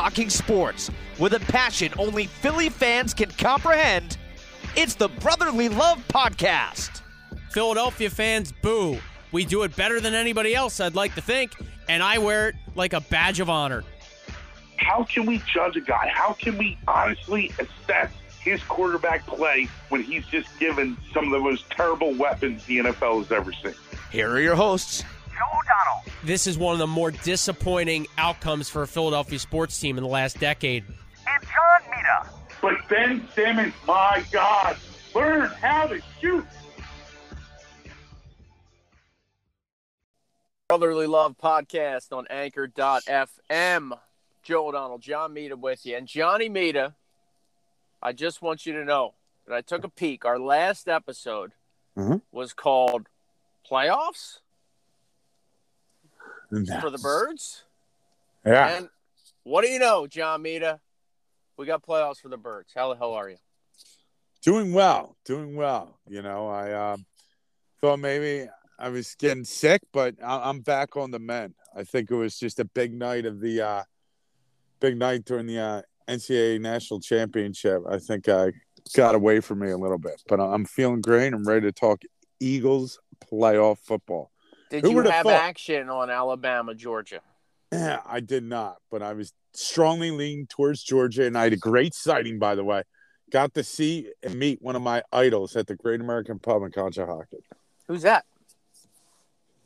talking sports with a passion only Philly fans can comprehend. It's the Brotherly Love Podcast. Philadelphia fans, boo. We do it better than anybody else, I'd like to think, and I wear it like a badge of honor. How can we judge a guy? How can we honestly assess his quarterback play when he's just given some of the most terrible weapons the NFL has ever seen? Here are your hosts, Joe O'Donnell. This is one of the more disappointing outcomes for a Philadelphia sports team in the last decade. And John Mita. But Ben Simmons, my God, learn how to shoot. Brotherly Love podcast on anchor.fm. Joe O'Donnell, John Mita with you. And Johnny Mita, I just want you to know that I took a peek. Our last episode Mhm. was called Playoffs For the Birds. Yeah. And what do you know, John Mita? We got playoffs for the Birds. How the hell are you? doing well, doing well. You know, I um, thought maybe I was getting sick, but I- I'm back on the mend. I think it was just a big night of the uh, big night during the uh, NCAA national championship. I think I got away from me a little bit, but I'm feeling great. I'm ready to talk Eagles playoff football. Did Who you have thought? action on Alabama, Georgia? Yeah, I did not, but I was strongly leaning towards Georgia, and I had a great sighting, by the way. Got to see and meet one of my idols at the Great American Pub in Conshohocken. Who's that?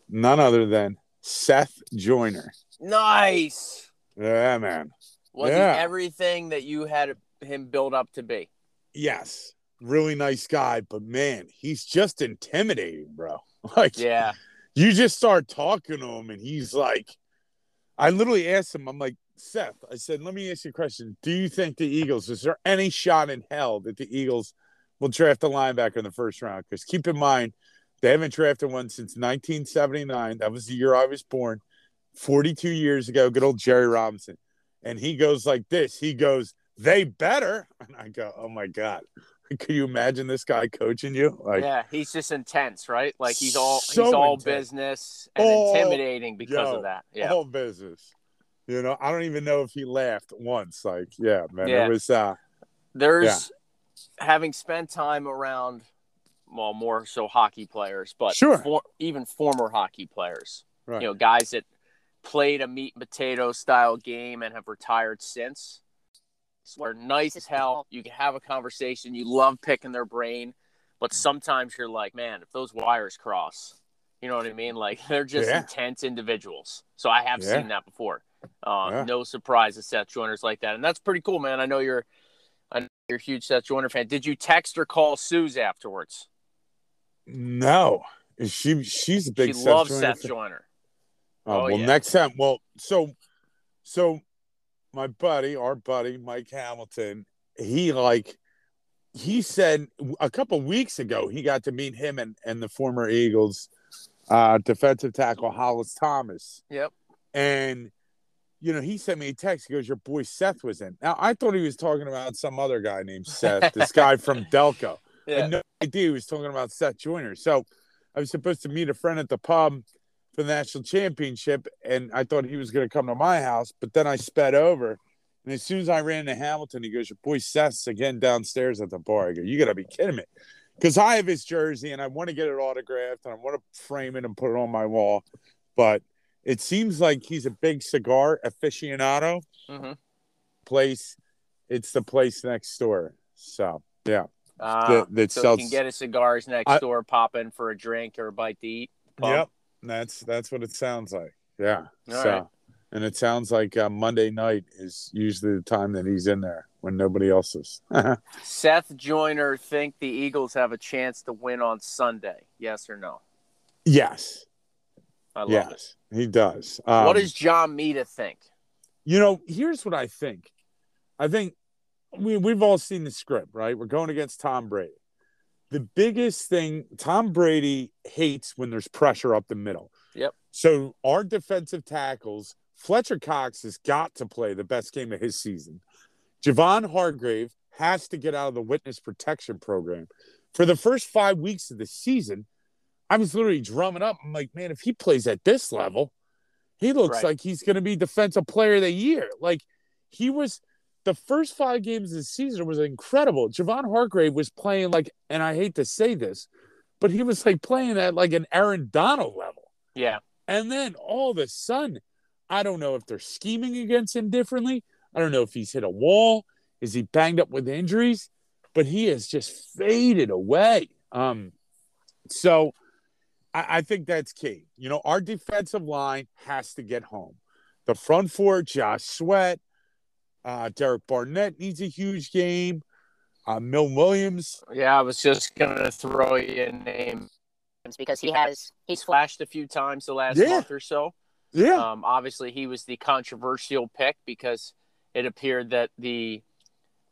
None other than Seth Joyner. Nice. Yeah, man. Was Yeah. he everything that you had him build up to be? Yes, really nice guy, but man, he's just intimidating, bro. Like, Yeah. You just start talking to him, and he's like, I literally asked him, I'm like, Seth, I said, let me ask you a question. Do you think the Eagles, is there any shot in hell that the Eagles will draft a linebacker in the first round? Because keep in mind, they haven't drafted one since 1979. That was the year I was born, 42 years ago. Good old Jerry Robinson. And he goes like this he goes, they better. And I go, oh my God. Can you imagine this guy coaching you? Like, yeah, he's just intense, right? Like he's all So he's all intense. business and Oh, intimidating because yo, of that. Yeah. whole business. You know, I don't even know if he laughed once. Like, yeah, man, Yeah. it was. uh There's having spent time around well, more so hockey players, but Sure. for, even former hockey players. Right. You know, guys that played a meat and potato style game and have retired since. They're nice as hell. You can have a conversation. You love picking their brain, but sometimes you're like, man, if those wires cross, you know what I mean? Like they're just Yeah. intense individuals. So I have Yeah. seen that before. Uh, Yeah. No surprise that Seth Joyner's like that, and that's pretty cool, man. I know you're, I know you're a huge Seth Joyner fan. Did you text or call Suze afterwards? no, she she's a big. she Seth loves Joyner Seth fan. Joyner. Oh, Oh, well, yeah. next time. Well, so so my buddy, our buddy Mike Hamilton, he like he said a couple weeks ago he got to meet him and and the former Eagles uh defensive tackle Hollis Thomas. Yep. And you know, he sent me a text. He goes, "Your boy Seth was in." Now I thought he was talking about some other guy named Seth, this guy from Delco. I Yeah. had no idea he was talking about Seth Joyner. So I was supposed to meet a friend at the pub for the national championship, and I thought he was going to come to my house. But then I sped over, and as soon as I ran into Hamilton, he goes, "Your boy Seth's again downstairs at the bar." I go, "You got to be kidding me," because I have his jersey and I want to get it autographed and I want to frame it and put it on my wall. But it seems like he's a big cigar aficionado. hmm Place, it's the place next door. So yeah, Uh, that, that so sells. you can get his cigars next I- door, pop in for a drink or a bite to eat. Pub. Yep, that's that's what it sounds like. Yeah. All so, right. and it sounds like uh, Monday night is usually the time that he's in there when nobody else is. Seth Joyner think the Eagles have a chance to win on Sunday? Yes or no? yes, I love yes, he does. Um, what does John Mita think? you know? Here's what I think. I think we we've all seen the script, right? We're going against Tom Brady. The biggest thing Tom Brady hates when there's pressure up the middle. Yep. So our defensive tackles, Fletcher Cox has got to play the best game of his season. Javon Hargrave has to get out of the witness protection program. For the first five weeks of the season, I was literally drumming up. I'm like, man, if he plays at this level, he looks Right. like he's going to be defensive player of the year. Like he was the first five games of the season was incredible. Javon Hargrave was playing like, and I hate to say this, but he was like playing at like an Aaron Donald level. Yeah. And then all of a sudden, I don't know if they're scheming against him differently. I don't know if he's hit a wall. Is he banged up with injuries? But he has just faded away. Um, so I, I think that's key. You know, our defensive line has to get home. The front four, Josh Sweat, uh, Derek Barnett needs a huge game. Uh, Mill Williams. Yeah, I was just gonna throw you a name because he has he's flashed a few times the last Yeah. month or so. Yeah. Um, obviously, he was the controversial pick because it appeared that the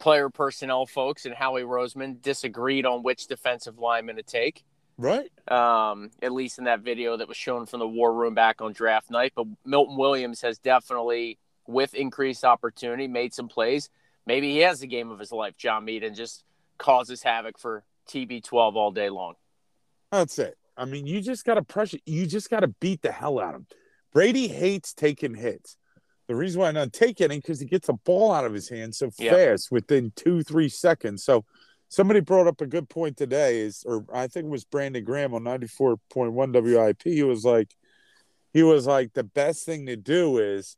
player personnel folks and Howie Roseman disagreed on which defensive lineman to take. right. Um, at least in that video that was shown from the war room back on draft night. But Milton Williams has definitely, with increased opportunity, made some plays. Maybe he has the game of his life, John Mead, and just causes havoc for TB12 all day long. That's it. I mean, you just got to pressure. You just got to beat the hell out of him. Brady hates taking hits. The reason why I don't take it because he gets a ball out of his hand so Yeah. fast within two, three seconds. So somebody brought up a good point today is, or I think it was Brandon Graham on 94.1 WIP. He was like, he was like, the best thing to do is,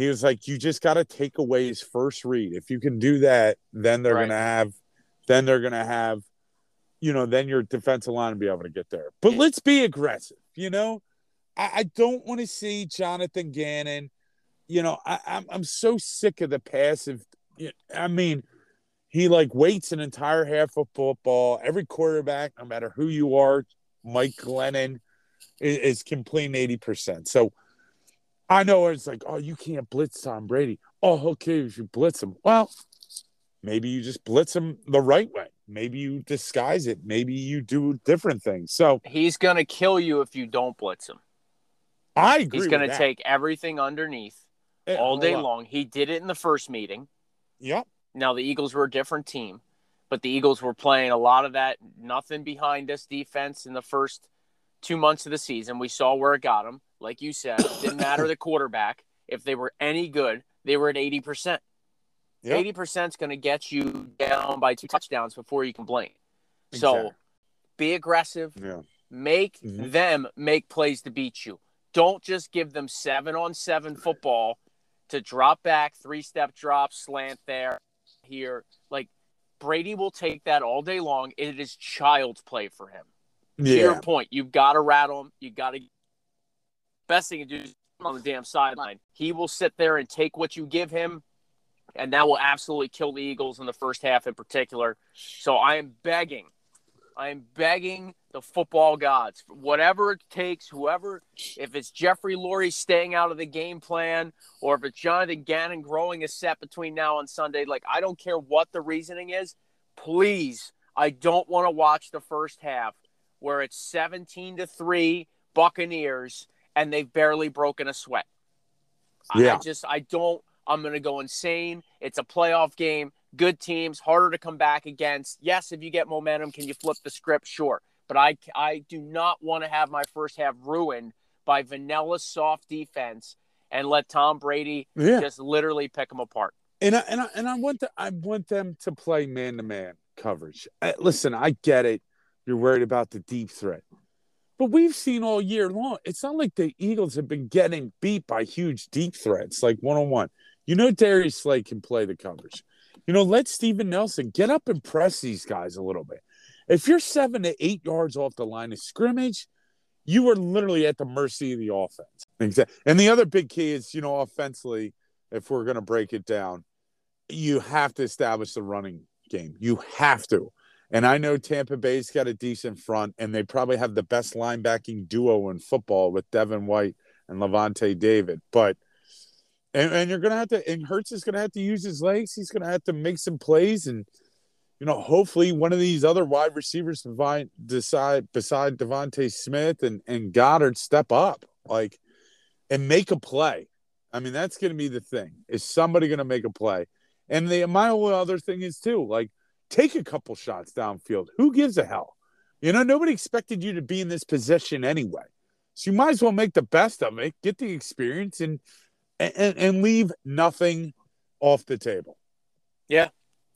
he was like, you just got to take away his first read. If you can do that, then they're Right. going to have, then they're going to have, you know, then your defensive line will be able to get there. But let's be aggressive. You know, I, I don't want to see Jonathan Gannon. You know, I, I'm I'm so sick of the passive. I mean, he like waits an entire half of football. Every quarterback, no matter who you are, Mike Glennon is, is completing eighty percent. So I know it's like, oh, you can't blitz Tom Brady. Oh, okay, if you blitz him, well, maybe you just blitz him the right way. Maybe you disguise it. Maybe you do different things. So He's going to kill you if you don't blitz him. I agree. He's going to with that. take everything underneath Eh, all day on. long. He did it in the first meeting. Yep. Now the Eagles were a different team, but the Eagles were playing a lot of that nothing behind us defense in the first two months of the season. We saw where it got them. Like you said, didn't matter the quarterback. If they were any good, they were at eighty percent. Yep. Eighty percent is going to get you down by two touchdowns before you complain. So be aggressive. Yeah. Make Mhm. them make plays to beat you. Don't just give them seven on seven football to drop back, three step drop, slant there, here. Like Brady will take that all day long. It is child's play for him. To your point, you've got to rattle him. You got to. Best thing to do is on the damn sideline. He will sit there and take what you give him, and that will absolutely kill the Eagles in the first half in particular. So I am begging, I am begging the football gods, whatever it takes, whoever, if it's Jeffrey Lurie staying out of the game plan, or if it's Jonathan Gannon growing a set between now and Sunday, like I don't care what the reasoning is, please, I don't want to watch the first half where it's 17 to 3 Buccaneers and they've barely broken a sweat. I- Yeah. I just I don't I'm going to go insane. It's a playoff game. Good teams, harder to come back against. Yes, if you get momentum, can you flip the script? Sure. But I I do not want to have my first half ruined by vanilla soft defense and let Tom Brady Yeah. just literally pick them apart. And I, and I, and I want the, I want them to play man to man coverage. Uh, listen, I get it. You're worried about the deep threat, but we've seen all year long. It's not like the Eagles have been getting beat by huge deep threats like one on one. You know, Darius Slay can play the coverage. You know, let Steven Nelson get up and press these guys a little bit. If you're seven to eight yards off the line of scrimmage, you are literally at the mercy of the offense. Exactly. And the other big key is, you know, offensively, if we're going to break it down, you have to establish the running game. You have to. And I know Tampa Bay's got a decent front, and they probably have the best linebacking duo in football with Devin White and Lavonte David. But and, and you're gonna have to and Hurts is gonna have to use his legs. He's gonna have to make some plays and you know, hopefully one of these other wide receivers divide, decide beside DeVonta Smith and, and Goedert step up like and make a play. I mean, that's gonna be the thing. Is somebody gonna make a play? And the my only other thing is too, like take a couple shots downfield. Who gives a hell? You know, nobody expected you to be in this position anyway. So you might as well make the best of it, get the experience and and, and leave nothing off the table. Yeah,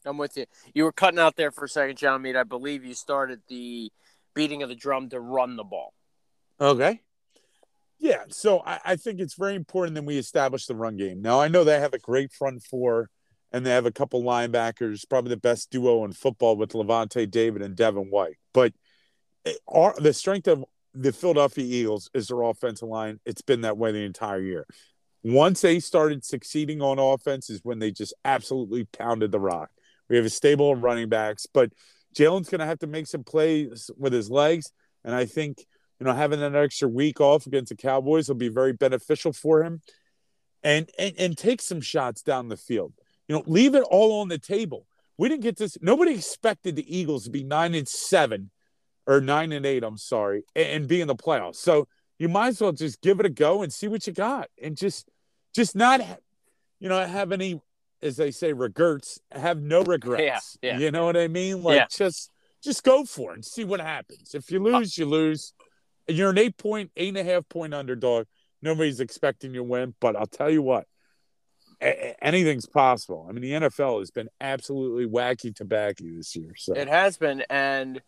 I'm with you. You were cutting out there for a second, John Mead. I believe you started the beating of the drum to run the ball. Okay. Yeah, so I, I think it's very important that we establish the run game. Now I know they have a great front four, and they have a couple linebackers, probably the best duo in football with Lavonte David and Devin White. But eh, our, the strength of the Philadelphia Eagles is their offensive line. It's been that way the entire year. Once they started succeeding on offense, is when they just absolutely pounded the rock. We have a stable of running backs, but Jalen's going to have to make some plays with his legs, and I think you know having that extra week off against the Cowboys will be very beneficial for him, and and and take some shots down the field. You know, leave it all on the table. We didn't get this. Nobody expected the Eagles to be nine and seven, or nine and eight. I'm sorry, and, and be in the playoffs. So you might as well just give it a go and see what you got, and just just not, you know, have any, as they say, regrets. Have no regrets. yeah. You know what I mean? Like Yeah. just just go for it and see what happens. If you lose, you lose. And You're an eight point, eight and a half point underdog. Nobody's expecting you to win, but I'll tell you what, anything's possible. I mean, the NFL has been absolutely wacky tobacco this year. So It has been, and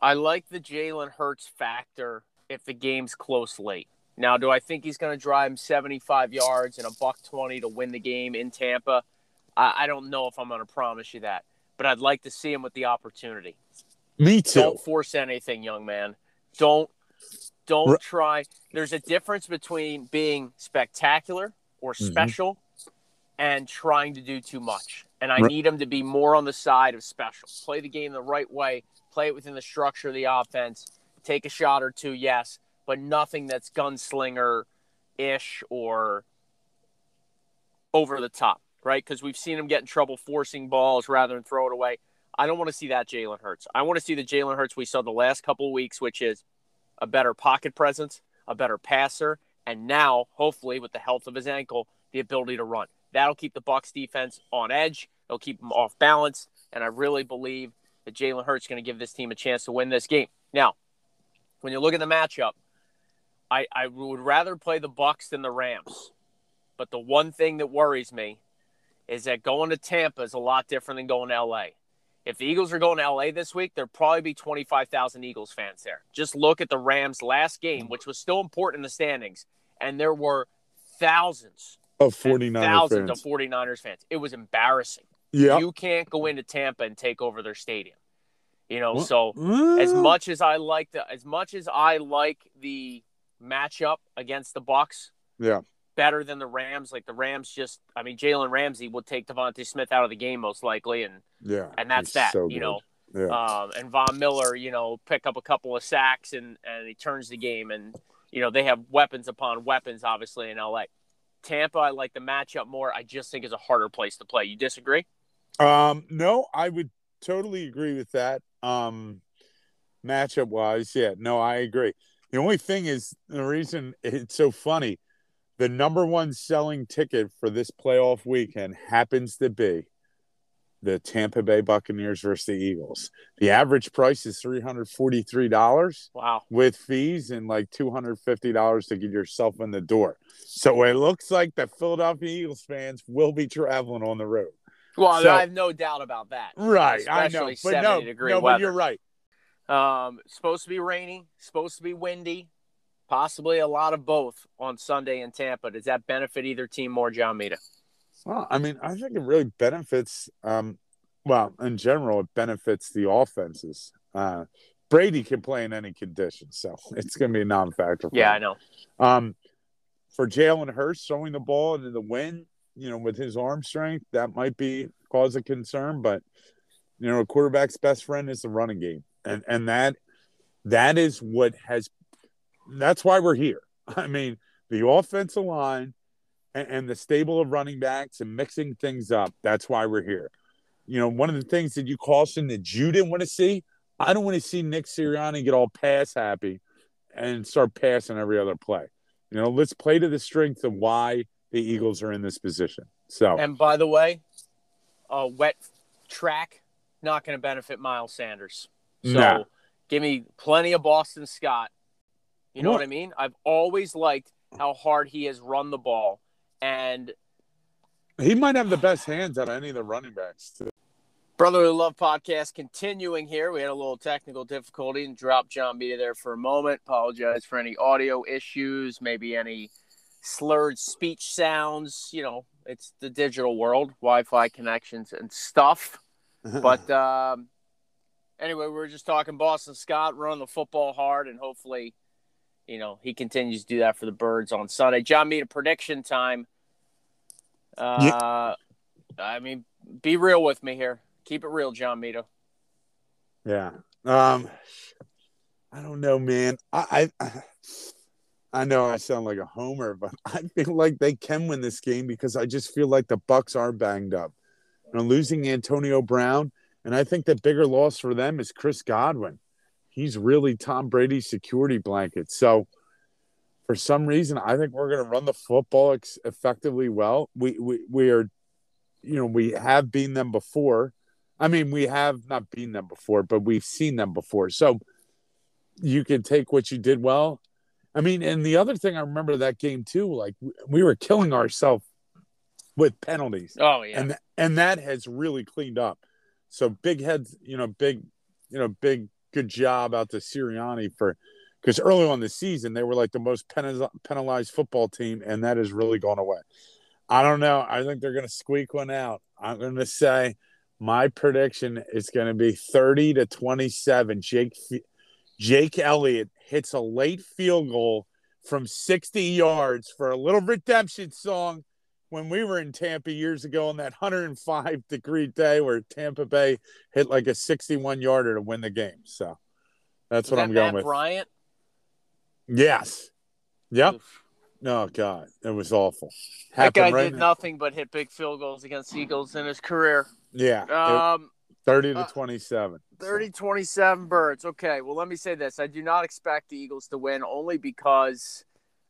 I like the Jalen Hurts factor if the game's close late. Now, do I think he's going to drive him 75 yards and a buck 20 to win the game in Tampa? I, I don't know if I'm going to promise you that, but I'd like to see him with the opportunity. me too. Don't force anything, young man. Don't don't try. There's a difference between being spectacular or Mhm. special and trying to do too much. And I Ri- need him to be more on the side of special. Play the game the right way. Play it within the structure of the offense. Take a shot or two, yes, but nothing that's gunslinger ish or over the top, right? Because we've seen him get in trouble forcing balls rather than throw it away. I don't want to see that Jalen Hurts. I want to see the Jalen Hurts we saw the last couple of weeks, which is a better pocket presence, a better passer, and now, hopefully, with the health of his ankle, the ability to run. That'll keep the Bucks defense on edge. It'll keep them off balance, and I really believe that Jalen Hurts is going to give this team a chance to win this game. Now, when you look at the matchup, I, I would rather play the Bucks than the Rams. But the one thing that worries me is that going to Tampa is a lot different than going to LA. If the Eagles are going to LA this week, there'll probably be 25,000 Eagles fans there. Just look at the Rams' last game, which was still important in the standings, and there were thousands, Of and 49 thousands fans. of 49ers fans. It was embarrassing. yeah. You can't go into Tampa and take over their stadium. You know, Well, so as much as I like the as much as I like the matchup against the Bucks, Yeah. better than the Rams. Like the Rams, just I mean, Jalen Ramsey will take DeVonta Smith out of the game most likely, and Yeah. and that's that. so you know, Yeah. um, and Von Miller, you know, pick up a couple of sacks and and he turns the game, and you know they have weapons upon weapons, obviously in LA. Tampa, I like the matchup more. I just think is a harder place to play. You disagree? Um, no, I would totally agree with that. Um, matchup wise, yeah, no, I agree. The only thing is the reason it's so funny, the number one selling ticket for this playoff weekend happens to be the Tampa Bay Buccaneers versus the Eagles. The average price is three hundred forty-three dollars Wow. with fees and like two hundred fifty dollars to get yourself in the door. So it looks like the Philadelphia Eagles fans will be traveling on the road. Well, So- I have no doubt about that. Right, I know, but 70 no, no, but you're right. Um, supposed to be rainy, supposed to be windy, possibly a lot of both on Sunday in Tampa. Does that benefit either team more, John Mita? Well, I mean, I think it really benefits. Um, well, in general, it benefits the offenses. Uh, Brady can play in any condition, so it's going to be a non-factor. for Yeah, I know. Um, for Jalen Hurts throwing the ball into the wind, you know, with his arm strength, that might be cause of concern. But you know, a quarterback's best friend is the running game, and and that that is what has. That's why we're here. I mean, the offensive line and, and the stable of running backs and mixing things up. That's why we're here. You know, one of the things that you cautioned that you didn't want to see. I don't want to see Nick Sirianni get all pass happy and start passing every other play. You know, let's play to the strength of why the Eagles are in this position. So, And by the way, a wet track not going to benefit Miles Sanders. So Nah. give me plenty of Boston Scott. You know What? what I mean? I've always liked how hard he has run the ball, and He might have the best hands out of any of the running backs. Too. Brotherly Love podcast continuing here. We had a little technical difficulty and dropped John Mita there for a moment. Apologize for any audio issues, maybe any slurred speech sounds. You know, it's the digital world, Wi Fi connections and stuff. But um, anyway, we were just talking Boston Scott running the football hard, and hopefully, you know, he continues to do that for the Birds on Sunday. John Mita prediction time. Uh, I mean, be real with me here. Keep it real, John Mita. Yeah. Um, I don't know, man. I, I I know I sound like a homer, but I feel like they can win this game because I just feel like the Bucks are banged up. Know, losing Antonio Brown, and I think the bigger loss for them is Chris Godwin. He's really Tom Brady's security blanket. So, for some reason, I think we're going to run the football ex- effectively well. We, we we are, you know, we have been them before. I mean, we have not been them before, but we've seen them before. So you can take what you did well. I mean, and the other thing I remember that game too, like we were killing ourselves with penalties. Oh yeah, and and that has really cleaned up. So big heads, you know, big, you know, big good job out to Sirianni for because early on the season they were like the most penalized football team, and that has really gone away. I don't know. I think they're going to squeak one out. I'm going to say my prediction is going to be 30 to 27. Jake Jake Elliott hits a late field goal from 60 yards for a little redemption song when we were in Tampa years ago on that 105 degree day where Tampa Bay hit like a 61 yarder to win the game. So that's Is what that I'm going Matt with. Bryant. Yes. Yep. Oof. Oh God, it was awful. That guy right did now. nothing but hit big field goals against Eagles in his career. Yeah. Um, 30 to uh, 27. 30 27 birds. Okay. Well, let me say this. I do not expect the Eagles to win only because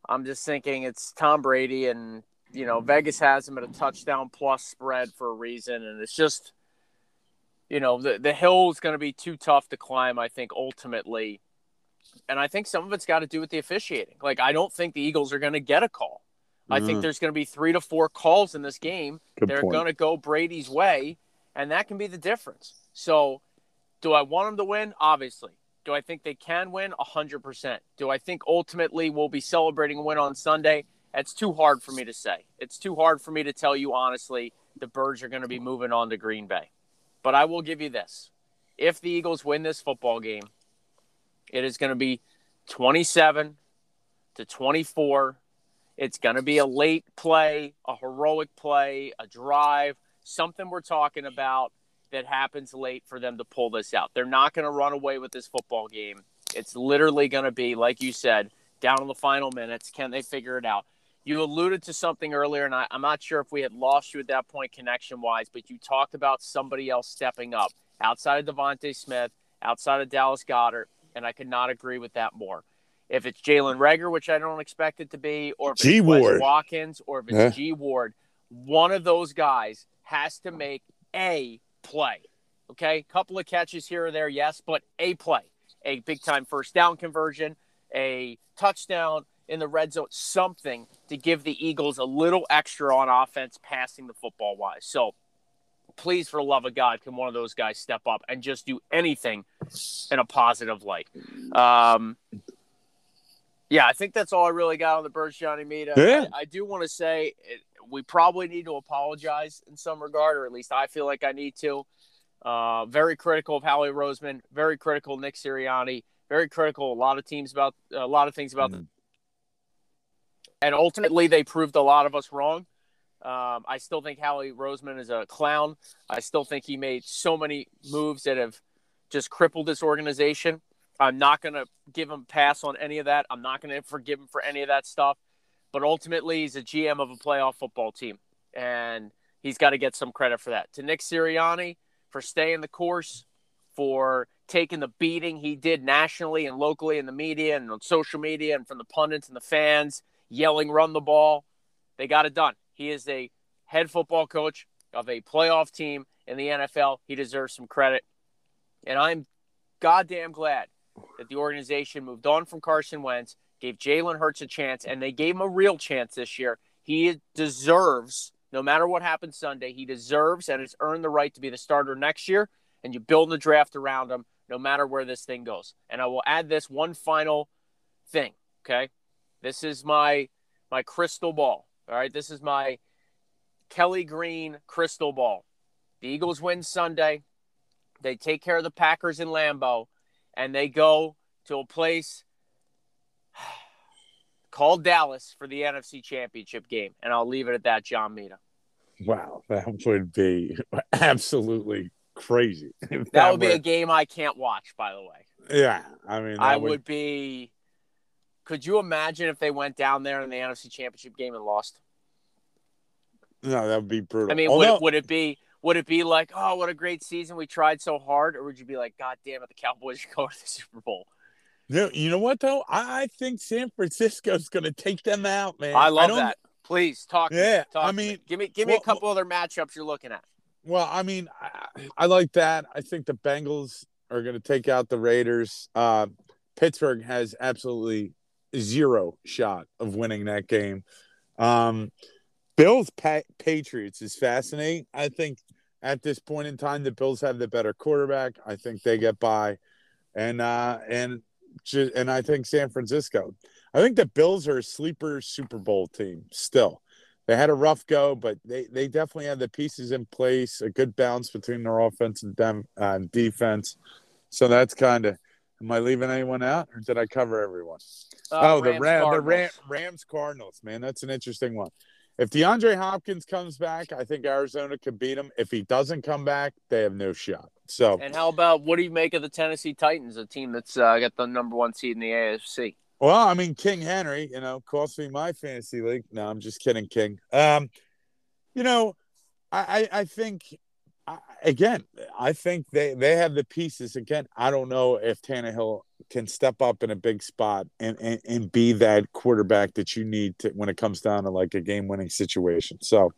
I'm just thinking it's Tom Brady and, you know, Vegas has him at a touchdown plus spread for a reason. And it's just, you know, the, the hill is going to be too tough to climb, I think, ultimately. And I think some of it's got to do with the officiating. Like, I don't think the Eagles are going to get a call. I think Mhm. there's going to be three to four calls in this game Good they're going to go Brady's way, and that can be the difference. So, do I want them to win? Obviously. Do I think they can win? 100%. Do I think ultimately we'll be celebrating a win on Sunday? That's too hard for me to say. It's too hard for me to tell you honestly the Birds are going to be moving on to Green Bay. But I will give you this. If the Eagles win this football game, it is going to be 27 to 24 it's going to be a late play, a heroic play, a drive, something we're talking about that happens late for them to pull this out. They're not going to run away with this football game. It's literally going to be, like you said, down in the final minutes. Can they figure it out? You alluded to something earlier, and I, I'm not sure if we had lost you at that point connection wise, but you talked about somebody else stepping up outside of DeVonta Smith, outside of Dallas Goedert, and I could not agree with that more. If it's Jalen Reagor, which I don't expect it to be, or if it's G. Ward. Watkins, or if it's Yeah. G Ward, one of those guys has to make a play. Okay, a couple of catches here or there, yes, but a play, a big time first down conversion, a touchdown in the red zone, something to give the Eagles a little extra on offense, passing the football wise. So, please, for the love of God, can one of those guys step up and just do anything in a positive light? Um, yeah, I think that's all I really got on the Birds, Johnny Mita. Yeah. I, I do want to say it, we probably need to apologize in some regard, or at least I feel like I need to. Uh, very critical of Howie Roseman, very critical of Nick Sirianni, very critical of a lot of teams about a lot of things about, Mhm. And ultimately they proved a lot of us wrong. Um, I still think Howie Roseman is a clown. I still think he made so many moves that have just crippled this organization. I'm not going to give him a pass on any of that. I'm not going to forgive him for any of that stuff. But ultimately, he's a GM of a playoff football team, and he's got to get some credit for that. To Nick Sirianni for staying the course, for taking the beating he did nationally and locally in the media and on social media and from the pundits and the fans yelling, run the ball. They got it done. He is a head football coach of a playoff team in the NFL. He deserves some credit. And I'm goddamn glad that the organization moved on from Carson Wentz, gave Jalen Hurts a chance, and they gave him a real chance this year. He deserves no matter what happens Sunday, he deserves and has earned the right to be the starter next year. And you build the draft around him, no matter where this thing goes. And I will add this one final thing. Okay, this is my my crystal ball. All right, this is my Kelly Green crystal ball. The Eagles win Sunday. They take care of the Packers in Lambeau, and they go to a place called Dallas for the NFC Championship game. And I'll leave it at that, John Mita. Wow, that would be absolutely crazy. if That would be were- a game I can't watch, by the way. Yeah, I mean, that I would be. Could you imagine if they went down there in the NFC Championship game and lost? No, that would be brutal. I mean, Although- would, would it be would it be like, oh, what a great season, we tried so hard, or would you be like, God damn it, the Cowboys are going to the Super Bowl? No, you know what though? I I think San Francisco's going to take them out, man. I love don't- that. Please talk. Yeah, Talk I to me. mean, give me give me well- a couple other matchups you're looking at. Well, I mean, I, I like that. I think the Bengals are going to take out the Raiders. Uh, Pittsburgh has absolutely zero shot of winning that game. Um, Bills pa- Patriots is fascinating. I think at this point in time, the Bills have the better quarterback. I think they get by, and uh, and and I think San Francisco. I think the Bills are a sleeper Super Bowl team still they had a rough go, but they, they definitely have the pieces in place, a good balance between their offense and dem, uh, defense. So that's kind of. Am I leaving anyone out, or did I cover everyone? Uh, oh, the Rams, Ram, the Ram, Rams Cardinals, man, that's an interesting one. If DeAndre Hopkins comes back, I think Arizona could beat him. If he doesn't come back, they have no shot. So And how about what do you make of the Tennessee Titans, a team that's uh, got the number one seed in the AFC? Well, I mean, King Henry, you know, cost me my fantasy league. No, I'm just kidding, King. Um, you know, I, I, I think, I, again, I think they, they have the pieces. Again, I don't know if Tannehill can step up in a big spot and, and, and be that quarterback that you need to when it comes down to like a game winning situation. So,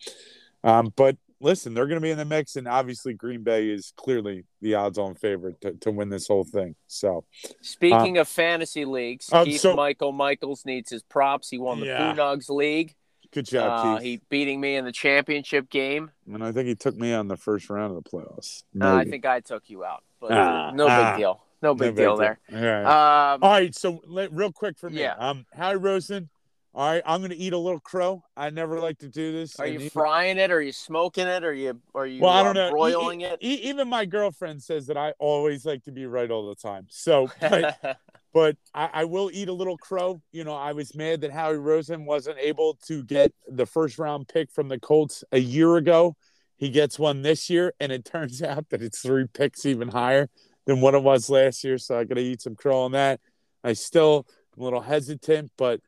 um, but listen, they're going to be in the mix, and obviously, Green Bay is clearly the odds on favorite to, to win this whole thing. So, Speaking of fantasy leagues, um, Keith so- Michael Michaels needs his props. He won the Yeah. Poo League. Good job, Uh, Keith. he beating me in the championship game. And I think he took me on the first round of the playoffs. Uh, I think I took you out, but Ah, no big ah. deal. No No big deal there. All right. Um, All right. So let, real quick for me. Yeah. Um, Harry Rosen. All right. I'm going to eat a little crow. I never like to do this. are you even- frying it? Are you smoking it? Are you are you Well, I don't know. E- broiling e- it? e- even my girlfriend says that I always like to be right all the time. So, but, but I, I will eat a little crow. You know, I was mad that Howie Rosen wasn't able to get the first round pick from the Colts a year ago. He gets one this year, and it turns out that it's three picks even higher than what it was last year. So I got to eat some crow on that. I still am a little hesitant, but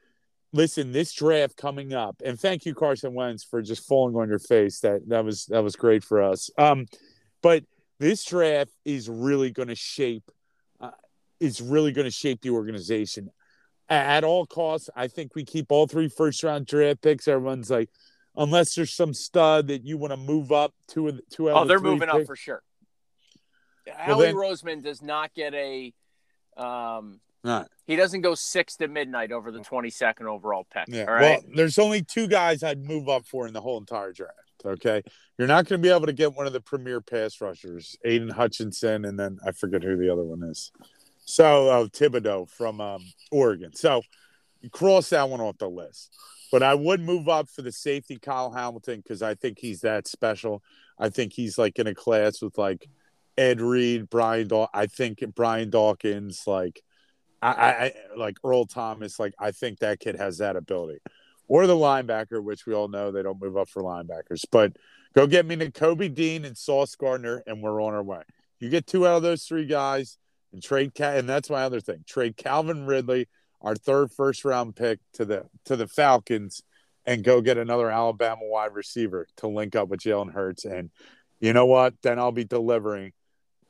listen, this draft coming up, and thank you, Carson Wentz, for just falling on your face. That that was that was great for us. Um, but this draft is really going to shape is really going to shape the organization at all costs. I think we keep all three first round draft picks. Everyone's like, unless there's some stud that you want to move up two of the two. oh, they're moving up for sure. Well, Howie then- Roseman does not get a. Um, Right. he doesn't go six to midnight over the twenty second overall pick. Yeah. All right. Well, there's only two guys I'd move up for in the whole entire draft. Okay. You're not going to be able to get one of the premier pass rushers, Aidan Hutchinson, and then I forget who the other one is. So uh, Thibodeaux from um, Oregon. So cross that one off the list. But I would move up for the safety Kyle Hamilton because I think he's that special. I think he's like in a class with like Ed Reed, Brian. Daw- I think Brian Dawkins, like I, I like Earl Thomas. Like I think that kid has that ability. Or the linebacker, which we all know they don't move up for linebackers. But go get me Kobe Dean and Sauce Gardner, and we're on our way. You get two out of those three guys and trade Cal- and that's my other thing. Trade Calvin Ridley, our third first round pick to the to the Falcons, and go get another Alabama wide receiver to link up with Jalen Hurts. And you know what? Then I'll be delivering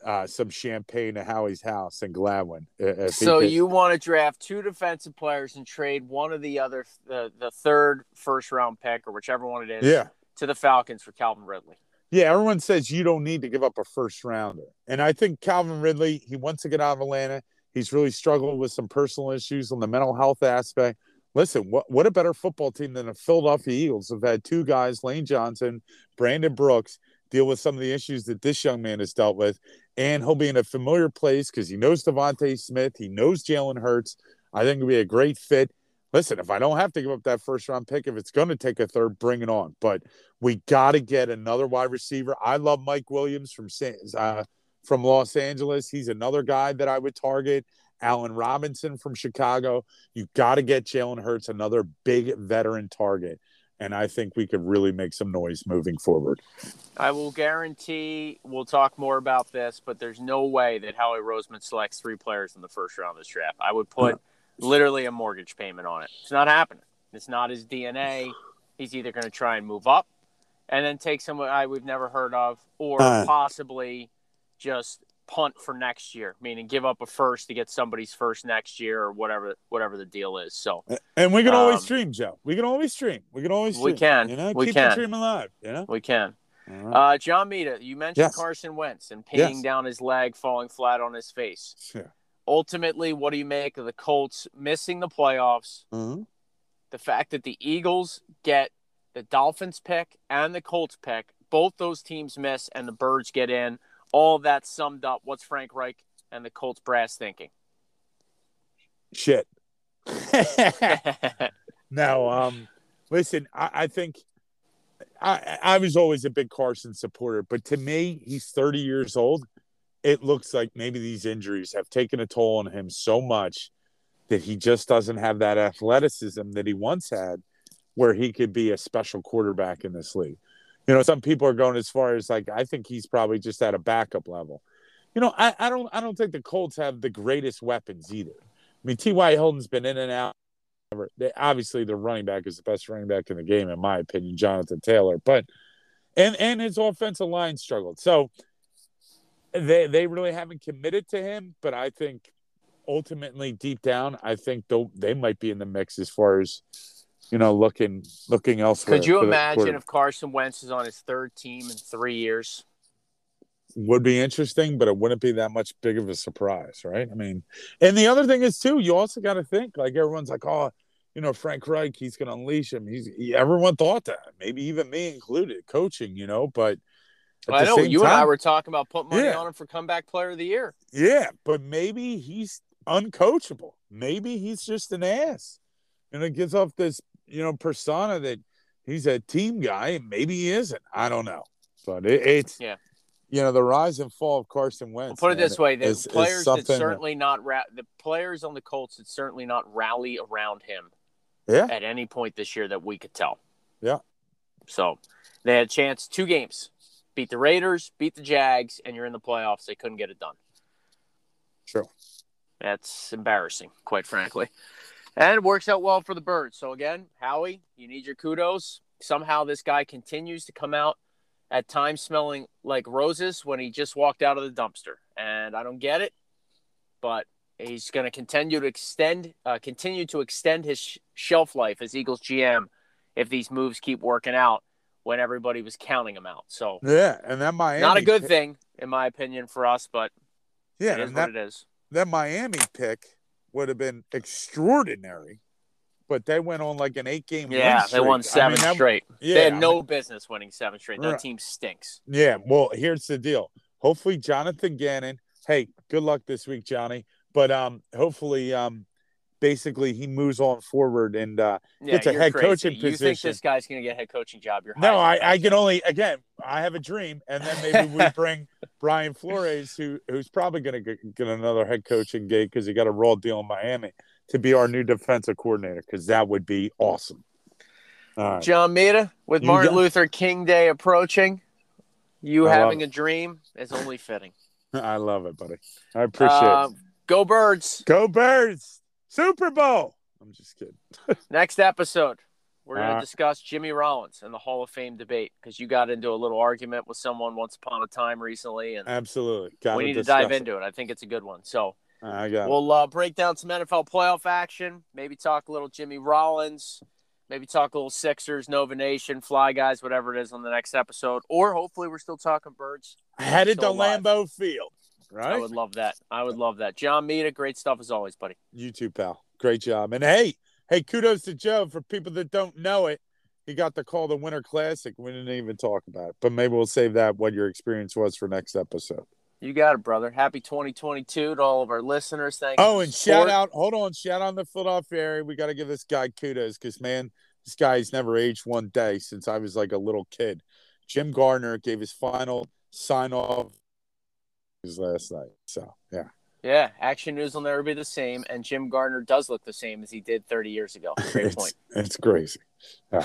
uh, some champagne to Howie's house in Gladwyne. he So you want to draft two defensive players and trade one of the other, the the third first round pick or whichever one it is, yeah. to the Falcons for Calvin Ridley. Yeah, everyone says you don't need to give up a first rounder. And I think Calvin Ridley, he wants to get out of Atlanta. He's really struggled with some personal issues on the mental health aspect. listen, what what a better football team than the Philadelphia Eagles have had two guys, Lane Johnson, Brandon Brooks, deal with some of the issues that this young man has dealt with, and he'll be in a familiar place because he knows DeVonta Smith, he knows Jalen Hurts. I think it'll be a great fit. Listen, if I don't have to give up that first round pick, if it's going to take a third, bring it on. But we got to get another wide receiver. I love Mike Williams from uh, from Los Angeles. He's another guy that I would target. Allen Robinson from Chicago. You got to get Jalen Hurts another big veteran target. And I think we could really make some noise moving forward. I will guarantee we'll talk more about this, but there's no way that Howie Roseman selects three players in the first round of this draft. I would put literally a mortgage payment on it. It's not happening. It's not his DNA. He's either going to try and move up and then take someone I we've never heard of, or uh, possibly just punt for next year, meaning give up a first to get somebody's first next year or whatever whatever the deal is. So and we can um, always stream, Joe. We can always stream. We can always stream. We can. You know, we keep can. the stream alive. You know, we can. Right. Uh, John Mita, you mentioned yes. Carson Wentz and pinning yes. down his leg, falling flat on his face. Sure. Ultimately, what do you make of the Colts missing the playoffs? Mm-hmm. The fact that the Eagles get the Dolphins pick and the Colts pick, both those teams miss, and the Birds get in all that summed up, what's Frank Reich and the Colts brass thinking? Shit. no, um, listen, I, I think I, I was always a big Carson supporter, but to me, he's 30 years old. It looks like maybe these injuries have taken a toll on him so much that he just doesn't have that athleticism that he once had where he could be a special quarterback in this league. You know, some people are going as far as like I think he's probably just at a backup level. You know, I, I don't I don't think the Colts have the greatest weapons either. I mean, T.Y. Hilton's been in and out. They, obviously, the running back is the best running back in the game, in my opinion, Jonathan Taylor. But and and his offensive line struggled. So they they really haven't committed to him. But I think ultimately, deep down, I think they they might be in the mix as far as you know, looking looking elsewhere. Could you imagine if Carson Wentz is on his third team in three years? Would be interesting, but it wouldn't be that much big of a surprise, right? I mean, and the other thing is too, you also got to think like everyone's like, oh, you know, Frank Reich, he's going to unleash him. He's he, everyone thought that, maybe even me included, coaching, you know, but. Well, I know you time, and I were talking about putting money yeah. on him for comeback player of the year. Yeah, but maybe he's uncoachable. Maybe he's just an ass, and it gives off this you know, persona that he's a team guy. Maybe he isn't. I don't know. But it, it's yeah. You know the rise and fall of Carson Wentz. We'll put it man, this way: the is, players is that certainly not ra- the players on the Colts that certainly not rally around him. Yeah. At any point this year that we could tell. Yeah. So they had a chance two games, beat the Raiders, beat the Jags, and you're in the playoffs. They couldn't get it done. True. That's embarrassing, quite frankly. And it works out well for the Birds. So again, Howie, you need your kudos. Somehow this guy continues to come out at times smelling like roses when he just walked out of the dumpster. And I don't get it, but he's going to continue to extend uh, continue to extend his sh- shelf life as Eagles GM if these moves keep working out when everybody was counting him out. So yeah, and that Miami not a good thing in my opinion for us, but yeah, it is that, what it is. That Miami pick would have been extraordinary, but they went on like an eight game yeah, they won seven I mean, straight. Yeah, they had no I mean, business winning seven straight. That right. team stinks. Yeah, well, here's the deal. Hopefully, Jonathan Gannon. Hey, good luck this week, Johnny. But um, hopefully, um, basically he moves on forward and uh, Yeah, gets a head crazy. coaching You think position. this guy's going to get a head coaching job? You're No, I, I can only again. I have a dream, and then maybe we bring Brian Flores, who who's probably going to get, another head coaching gig because he got a raw deal in Miami to be our new defensive coordinator because that would be awesome. All right. John Mita, with You Martin got- Luther King Day approaching, you I having a dream is only fitting. I love it, buddy. I appreciate Uh, it. Go Birds! Go Birds! Super Bowl. I'm just kidding. Next episode, we're going Uh, to discuss Jimmy Rollins and the Hall of Fame debate because you got into a little argument with someone once upon a time recently, and Absolutely. Gotta we need to dive it. into it. I think it's a good one. So I got we'll uh, break down some NFL playoff action, maybe talk a little Jimmy Rollins, maybe talk a little Sixers, Nova Nation, Fly Guys, whatever it is on the next episode, or hopefully we're still talking Birds. headed to alive. Lambeau Field. I would love that. I would love that. John Mita, great stuff as always, buddy. You too, pal. Great job. And hey, Hey, kudos to Joe. For people that don't know it, he got the call the Winter Classic. We didn't even talk about it, but maybe we'll save that what your experience was for next episode. You got it, brother. Happy 2022 to all of our listeners. Thank you. Oh, and shout out, hold on, shout out the Philadelphia area. We got to give this guy kudos because, man, this guy's never aged one day since I was like a little kid. Jim Gardner gave his final sign off last night. So, yeah, Yeah, Action News will never be the same, and Jim Gardner does look the same as he did 30 years ago. Great it's, point. it's crazy. All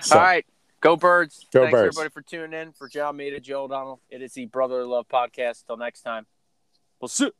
So, right, go Birds. Go Thanks Birds. everybody for tuning in. For John Mita, Joe O'Donnell, it is the Brotherly Love Podcast. Till next time, we'll see.